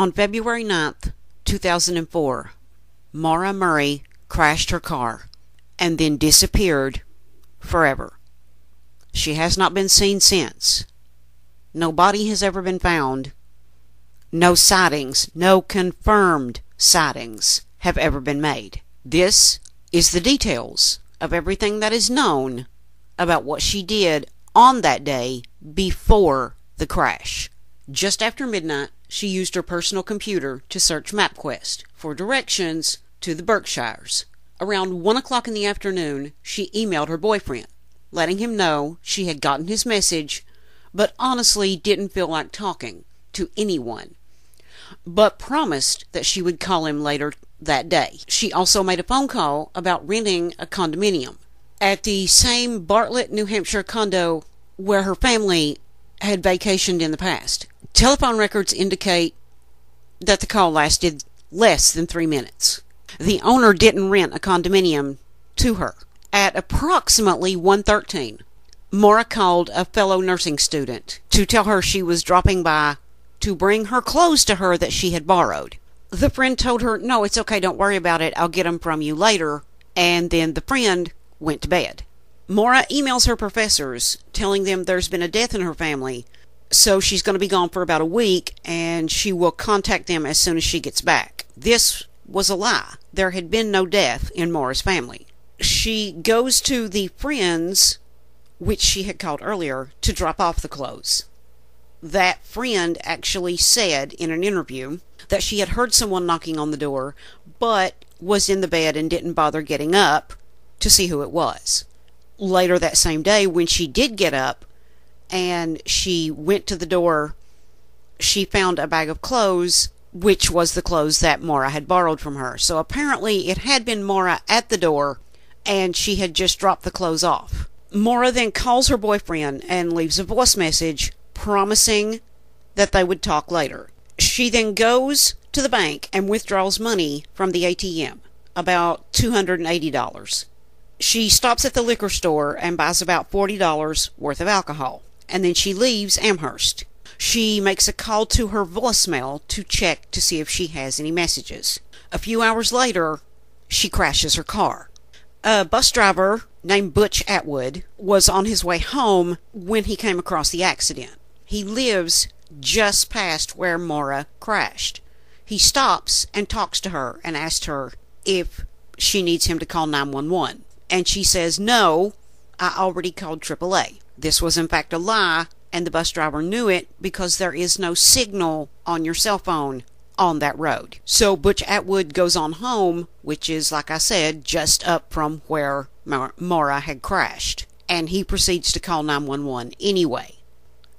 On February 9th, 2004, Maura Murray crashed her car and then disappeared forever. She has not been seen since. No body has ever been found. No sightings, no confirmed sightings have ever been made. This is the details of everything that is known about what she did on that day before the crash. Just after midnight, she used her personal computer to search MapQuest for directions to the Berkshires. Around one o'clock in the afternoon, she emailed her boyfriend, letting him know she had gotten his message, but honestly didn't feel like talking to anyone, but promised that she would call him later that day. She also made a phone call about renting a condominium at the same Bartlett, New Hampshire condo where her family had vacationed in the past. Telephone records indicate that the call lasted less than three minutes. The owner didn't rent a condominium to her. At approximately 1.13, Maura called a fellow nursing student to tell her she was dropping by to bring her clothes to her that she had borrowed. The friend told her, no, it's okay, don't worry about it, I'll get them from you later. And then the friend went to bed. Maura emails her professors telling them there's been a death in her family, so she's going to be gone for about a week and she will contact them as soon as she gets back. This was a lie. There had been no death in Maura's family. She goes to the friends, which she had called earlier, to drop off the clothes. That friend actually said in an interview that she had heard someone knocking on the door, but was in the bed and didn't bother getting up to see who it was. Later that same day, when she did get up and she went to the door, she found a bag of clothes which was the clothes that Maura had borrowed from her. So apparently it had been Maura at the door and she had just dropped the clothes off. Maura then calls her boyfriend and leaves a voice message promising that they would talk later. She then goes to the bank and withdraws money from the ATM, about $280. She stops at the liquor store and buys about $40 worth of alcohol, and then she leaves Amherst. She makes a call to her voicemail to check to see if she has any messages. A few hours later, she crashes her car. A bus driver named Butch Atwood was on his way home when he came across the accident. He lives just past where Maura crashed. He stops and talks to her and asks her if she needs him to call 911. And she says, No, I already called AAA. This was in fact a lie and the bus driver knew it because there is no signal on your cell phone on that road. So Butch Atwood goes on home, which is, like I said, just up from where Maura had crashed, and he proceeds to call 911 anyway.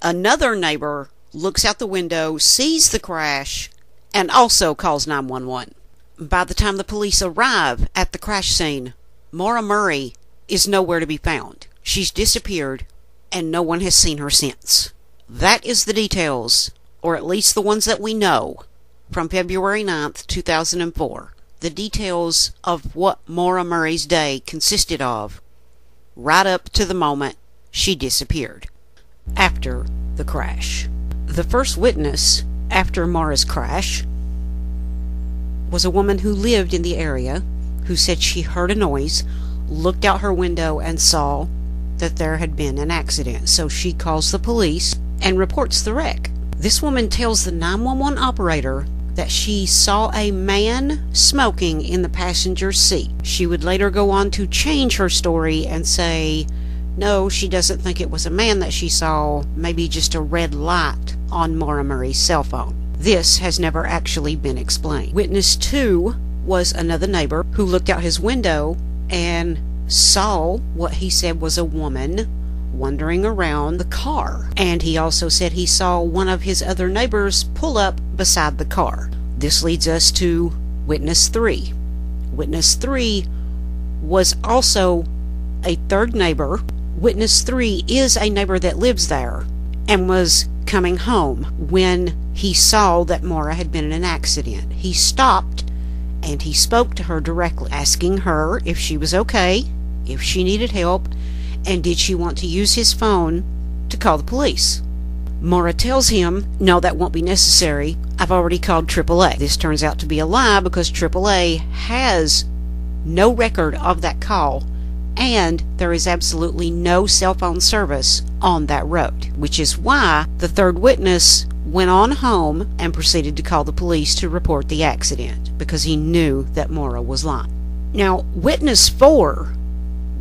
Another neighbor looks out the window, sees the crash, and also calls 911. By the time the police arrive at the crash scene, Maura Murray is nowhere to be found. She's disappeared and no one has seen her since. That is the details, or at least the ones that we know, from February 9th, 2004. The details of what Maura Murray's day consisted of, right up to the moment she disappeared, after the crash. The first witness after Maura's crash was a woman who lived in the area who said she heard a noise, looked out her window, and saw that there had been an accident, so she calls the police and reports the wreck. This woman tells the 911 operator that she saw a man smoking in the passenger seat. She would later go on to change her story and say, no, she doesn't think it was a man that she saw, maybe just a red light on Maura Murray's cell phone. This has never actually been explained. Witness 2 was another neighbor who looked out his window and saw what he said was a woman wandering around the car. And he also said he saw one of his other neighbors pull up beside the car. This leads us to Witness 3. Witness 3 was also a third neighbor. Witness 3 is a neighbor that lives there and was coming home when he saw that Maura had been in an accident. He stopped and he spoke to her directly, asking her if she was okay if she needed help, and did she want to use his phone to call the police. Maura tells him, No, that won't be necessary. I've already called AAA. This turns out to be a lie because AAA has no record of that call and there is absolutely no cell phone service on that road, which is why the third witness went on home and proceeded to call the police to report the accident because he knew that Maura was lying. Now, witness 4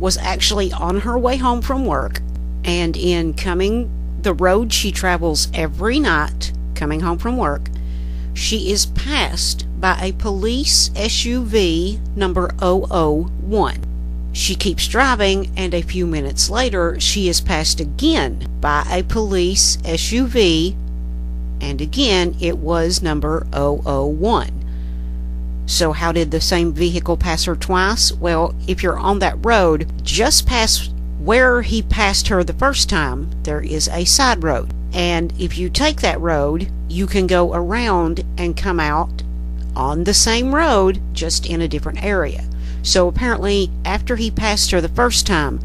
was actually on her way home from work and in coming the road she travels every night coming home from work, she is passed by a police SUV number 001. She keeps driving, and a few minutes later, she is passed again by a police SUV, and again, it was number 001. So, how did the same vehicle pass her twice? Well, if you're on that road, just past where he passed her the first time, there is a side road. And if you take that road, you can go around and come out on the same road, just in a different area. So apparently, after he passed her the first time,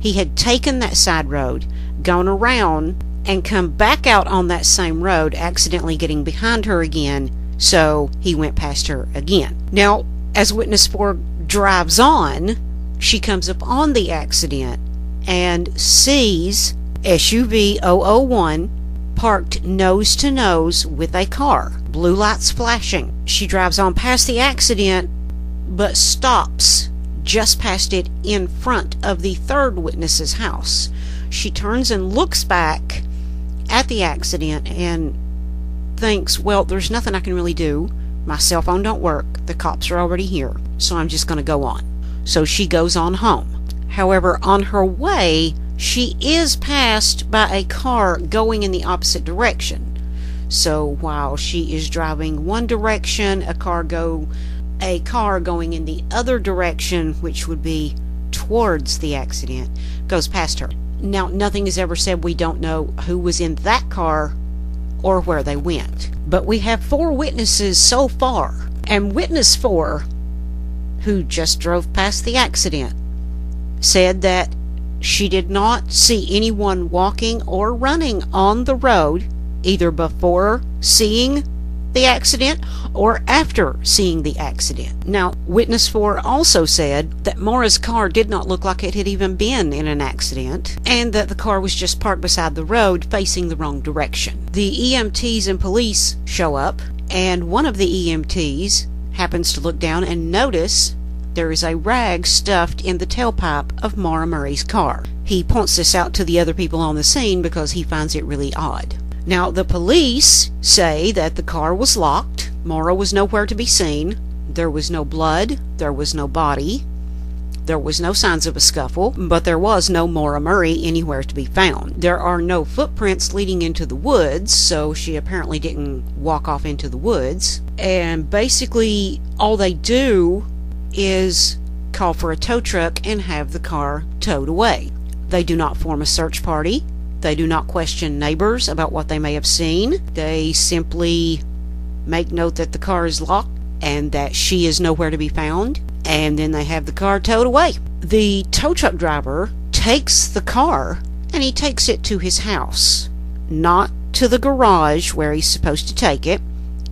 he had taken that side road, gone around, and come back out on that same road, accidentally getting behind her again. So he went past her again. Now, as witness 4 drives on, she comes up on the accident and sees SUV 001 parked nose to nose with a car, blue lights flashing. She drives on past the accident but stops just past it in front of the third witness's house. She turns and looks back at the accident and thinks, well, there's nothing I can really do. My cell phone don't work. The cops are already here, so I'm just going to go on. So she goes on home. However, on her way, she is passed by a car going in the opposite direction. So while she is driving one direction, a car go a car going in the other direction, which would be towards the accident, goes past her. Now, nothing is ever said. We don't know who was in that car or where they went. But we have four witnesses so far. And witness four, who just drove past the accident, said that she did not see anyone walking or running on the road either before seeing the accident or after seeing the accident. Now, witness 4 also said that Maura's car did not look like it had even been in an accident and that the car was just parked beside the road facing the wrong direction. The EMTs and police show up and one of the EMTs happens to look down and notice there is a rag stuffed in the tailpipe of Maura Murray's car. He points this out to the other people on the scene because he finds it really odd. Now, the police say that the car was locked. Maura was nowhere to be seen. There was no blood. There was no body. There was no signs of a scuffle, but there was no Maura Murray anywhere to be found. There are no footprints leading into the woods, so she apparently didn't walk off into the woods. And basically, all they do is call for a tow truck and have the car towed away. They do not form a search party. They do not question neighbors about what they may have seen. They simply make note that the car is locked and that she is nowhere to be found, and then they have the car towed away. The tow truck driver takes the car and he takes it to his house, not to the garage where he's supposed to take it.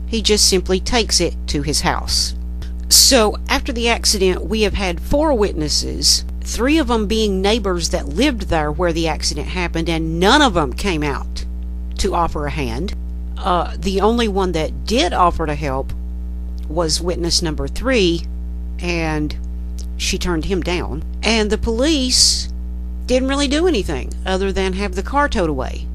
He just simply takes it to his house. So, after the accident, we have had four witnesses three of them being neighbors that lived there where the accident happened, and none of them came out to offer a hand. Uh, the only one that did offer to help was witness number three, and she turned him down. And the police didn't really do anything other than have the car towed away.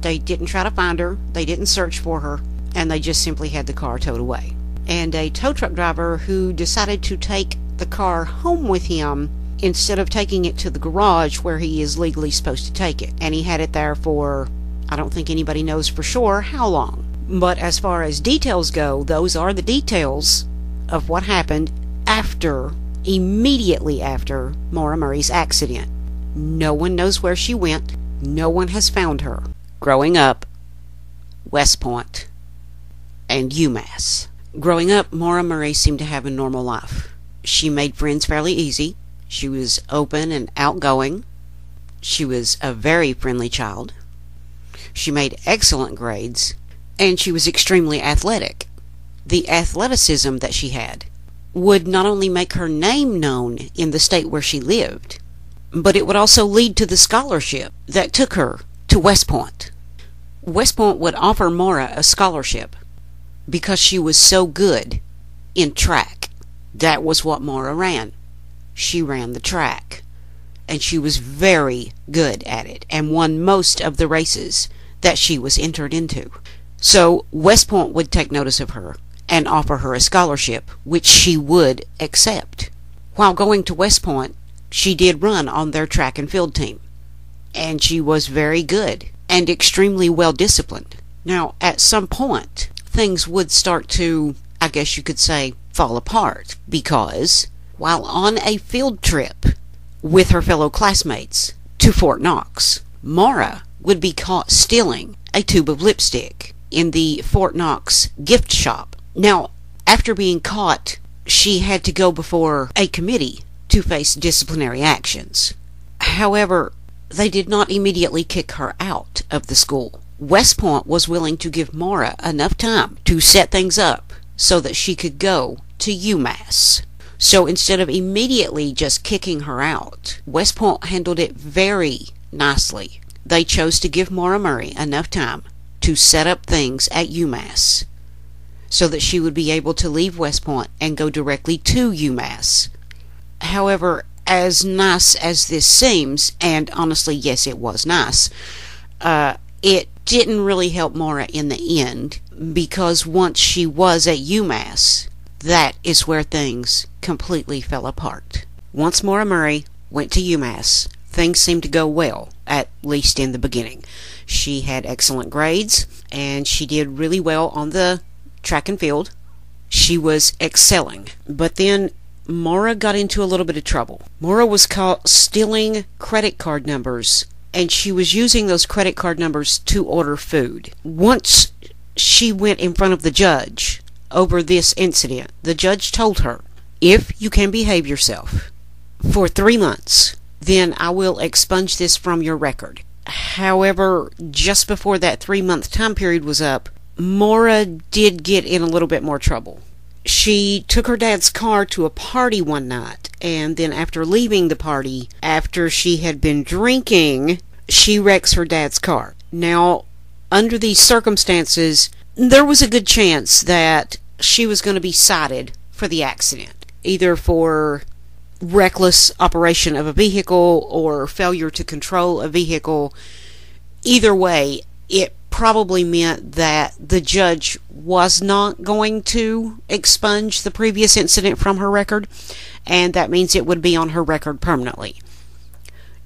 They didn't try to find her, they didn't search for her, and they just simply had the car towed away. And a tow truck driver who decided to take the car home with him instead of taking it to the garage where he is legally supposed to take it. And he had it there for, I don't think anybody knows for sure how long. But as far as details go, those are the details of what happened after, immediately after Maura Murray's accident. No one knows where she went. No one has found her. Growing up, West Point, and UMass. Growing up, Maura Murray seemed to have a normal life. She made friends fairly easy. She was open and outgoing. She was a very friendly child. She made excellent grades. and she was extremely athletic. The athleticism that she had would not only make her name known in the state where she lived, but it would also lead to the scholarship that took her to West Point. West Point would offer Maura a scholarship because she was so good in track. That was what Maura ran. She ran the track. And she was very good at it and won most of the races that she was entered into. So West Point would take notice of her and offer her a scholarship, which she would accept. While going to West Point, she did run on their track and field team, and she was very good and extremely well disciplined. Now, at some point, things would start to, I guess you could say, fall apart because while on a field trip with her fellow classmates to Fort Knox, Maura would be caught stealing a tube of lipstick in the Fort Knox gift shop. Now, after being caught, she had to go before a committee to face disciplinary actions. However, they did not immediately kick her out of the school. West Point was willing to give Maura enough time to set things up so that she could go to UMass. So instead of immediately just kicking her out, West Point handled it very nicely. They chose to give Maura Murray enough time to set up things at UMass so that she would be able to leave West Point and go directly to UMass. However, as nice as this seems, and honestly, yes, it was nice, uh, it didn't really help Maura in the end because once she was at UMass, that is where things completely fell apart. Once Maura Murray went to UMass, things seemed to go well, at least in the beginning. She had excellent grades, and she did really well on the track and field. She was excelling. But then Maura got into a little bit of trouble. Maura was caught stealing credit card numbers, and she was using those credit card numbers to order food. Once she went in front of the judge over this incident, the judge told her, If you can behave yourself for three months, then I will expunge this from your record. However, just before that three month time period was up, Maura did get in a little bit more trouble she took her dad's car to a party one night, and then after leaving the party, after she had been drinking, she wrecks her dad's car. Now, under these circumstances, there was a good chance that she was going to be cited for the accident, either for reckless operation of a vehicle or failure to control a vehicle. Either way, it probably meant that the judge was not going to expunge the previous incident from her record, and that means it would be on her record permanently.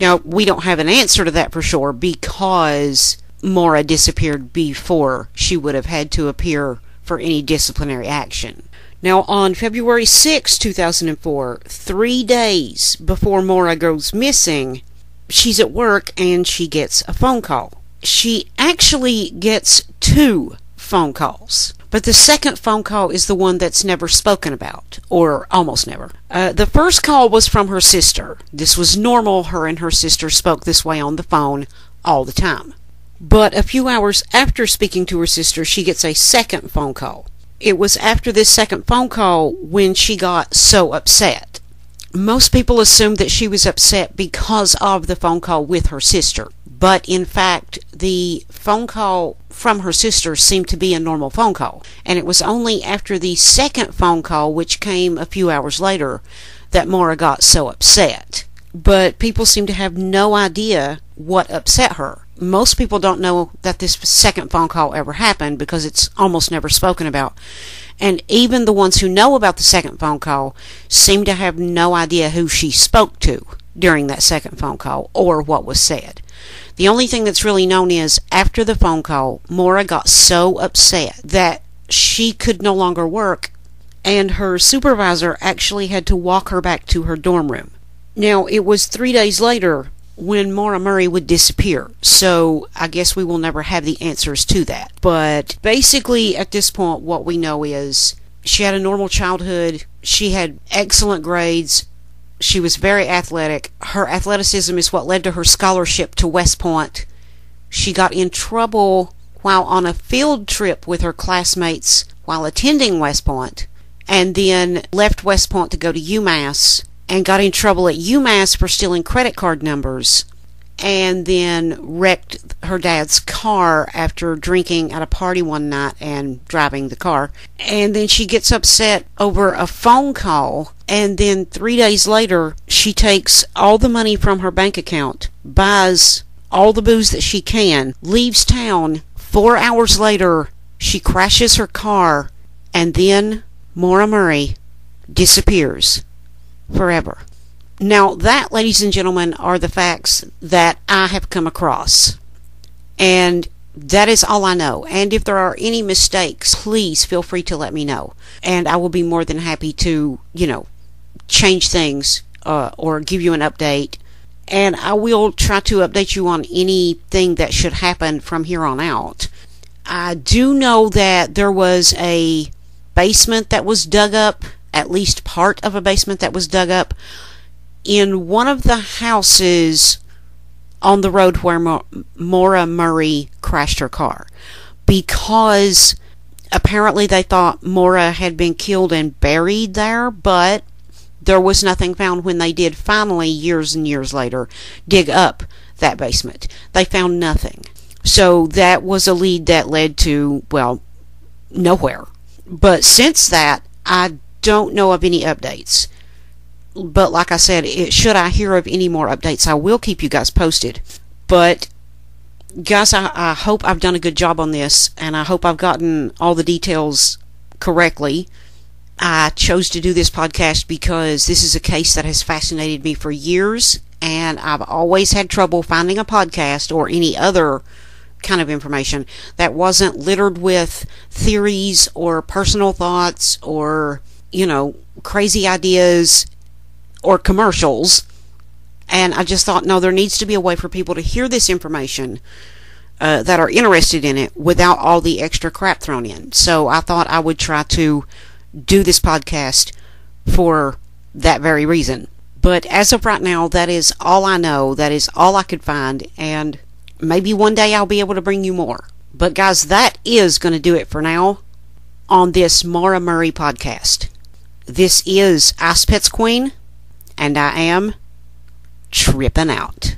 Now, we don't have an answer to that for sure because Maura disappeared before she would have had to appear for any disciplinary action. Now, on February 6, 2004, three days before Maura goes missing, she's at work and she gets a phone call she actually gets two phone calls. But the second phone call is the one that's never spoken about, or almost never. Uh, the first call was from her sister. This was normal. Her and her sister spoke this way on the phone all the time. But a few hours after speaking to her sister, she gets a second phone call. It was after this second phone call when she got so upset. Most people assumed that she was upset because of the phone call with her sister but in fact, the phone call from her sister seemed to be a normal phone call. And it was only after the second phone call, which came a few hours later, that Maura got so upset. But people seem to have no idea what upset her. Most people don't know that this second phone call ever happened because it's almost never spoken about. And even the ones who know about the second phone call seem to have no idea who she spoke to during that second phone call or what was said. The only thing that's really known is after the phone call, Maura got so upset that she could no longer work, and her supervisor actually had to walk her back to her dorm room. Now, it was three days later when Maura Murray would disappear, so I guess we will never have the answers to that. But basically, at this point, what we know is she had a normal childhood, she had excellent grades, she was very athletic. Her athleticism is what led to her scholarship to West Point. She got in trouble while on a field trip with her classmates while attending West Point, and then left West Point to go to UMass and got in trouble at UMass for stealing credit card numbers and then wrecked her dad's car after drinking at a party one night and driving the car. And then she gets upset over a phone call. And then three days later, she takes all the money from her bank account, buys all the booze that she can, leaves town. Four hours later, she crashes her car, and then Maura Murray disappears forever. Now, that, ladies and gentlemen, are the facts that I have come across. And that is all I know. And if there are any mistakes, please feel free to let me know. And I will be more than happy to, you know, change things uh, or give you an update. And I will try to update you on anything that should happen from here on out. I do know that there was a basement that was dug up, at least part of a basement that was dug up in one of the houses on the road where Maura Murray crashed her car because apparently they thought Maura had been killed and buried there, but there was nothing found when they did finally, years and years later, dig up that basement. They found nothing. So that was a lead that led to, well, nowhere. But since that, I don't know of any updates but like I said, it, should I hear of any more updates, I will keep you guys posted. But guys, I, I hope I've done a good job on this, and I hope I've gotten all the details correctly. I chose to do this podcast because this is a case that has fascinated me for years, and I've always had trouble finding a podcast or any other kind of information that wasn't littered with theories or personal thoughts or, you know, crazy ideas or commercials. And I just thought, no, there needs to be a way for people to hear this information uh, that are interested in it without all the extra crap thrown in. So I thought I would try to do this podcast for that very reason. But as of right now, that is all I know. That is all I could find. And maybe one day I'll be able to bring you more. But guys, that is going to do it for now on this Maura Murray podcast. This is Ice Pets Queen and I am tripping out.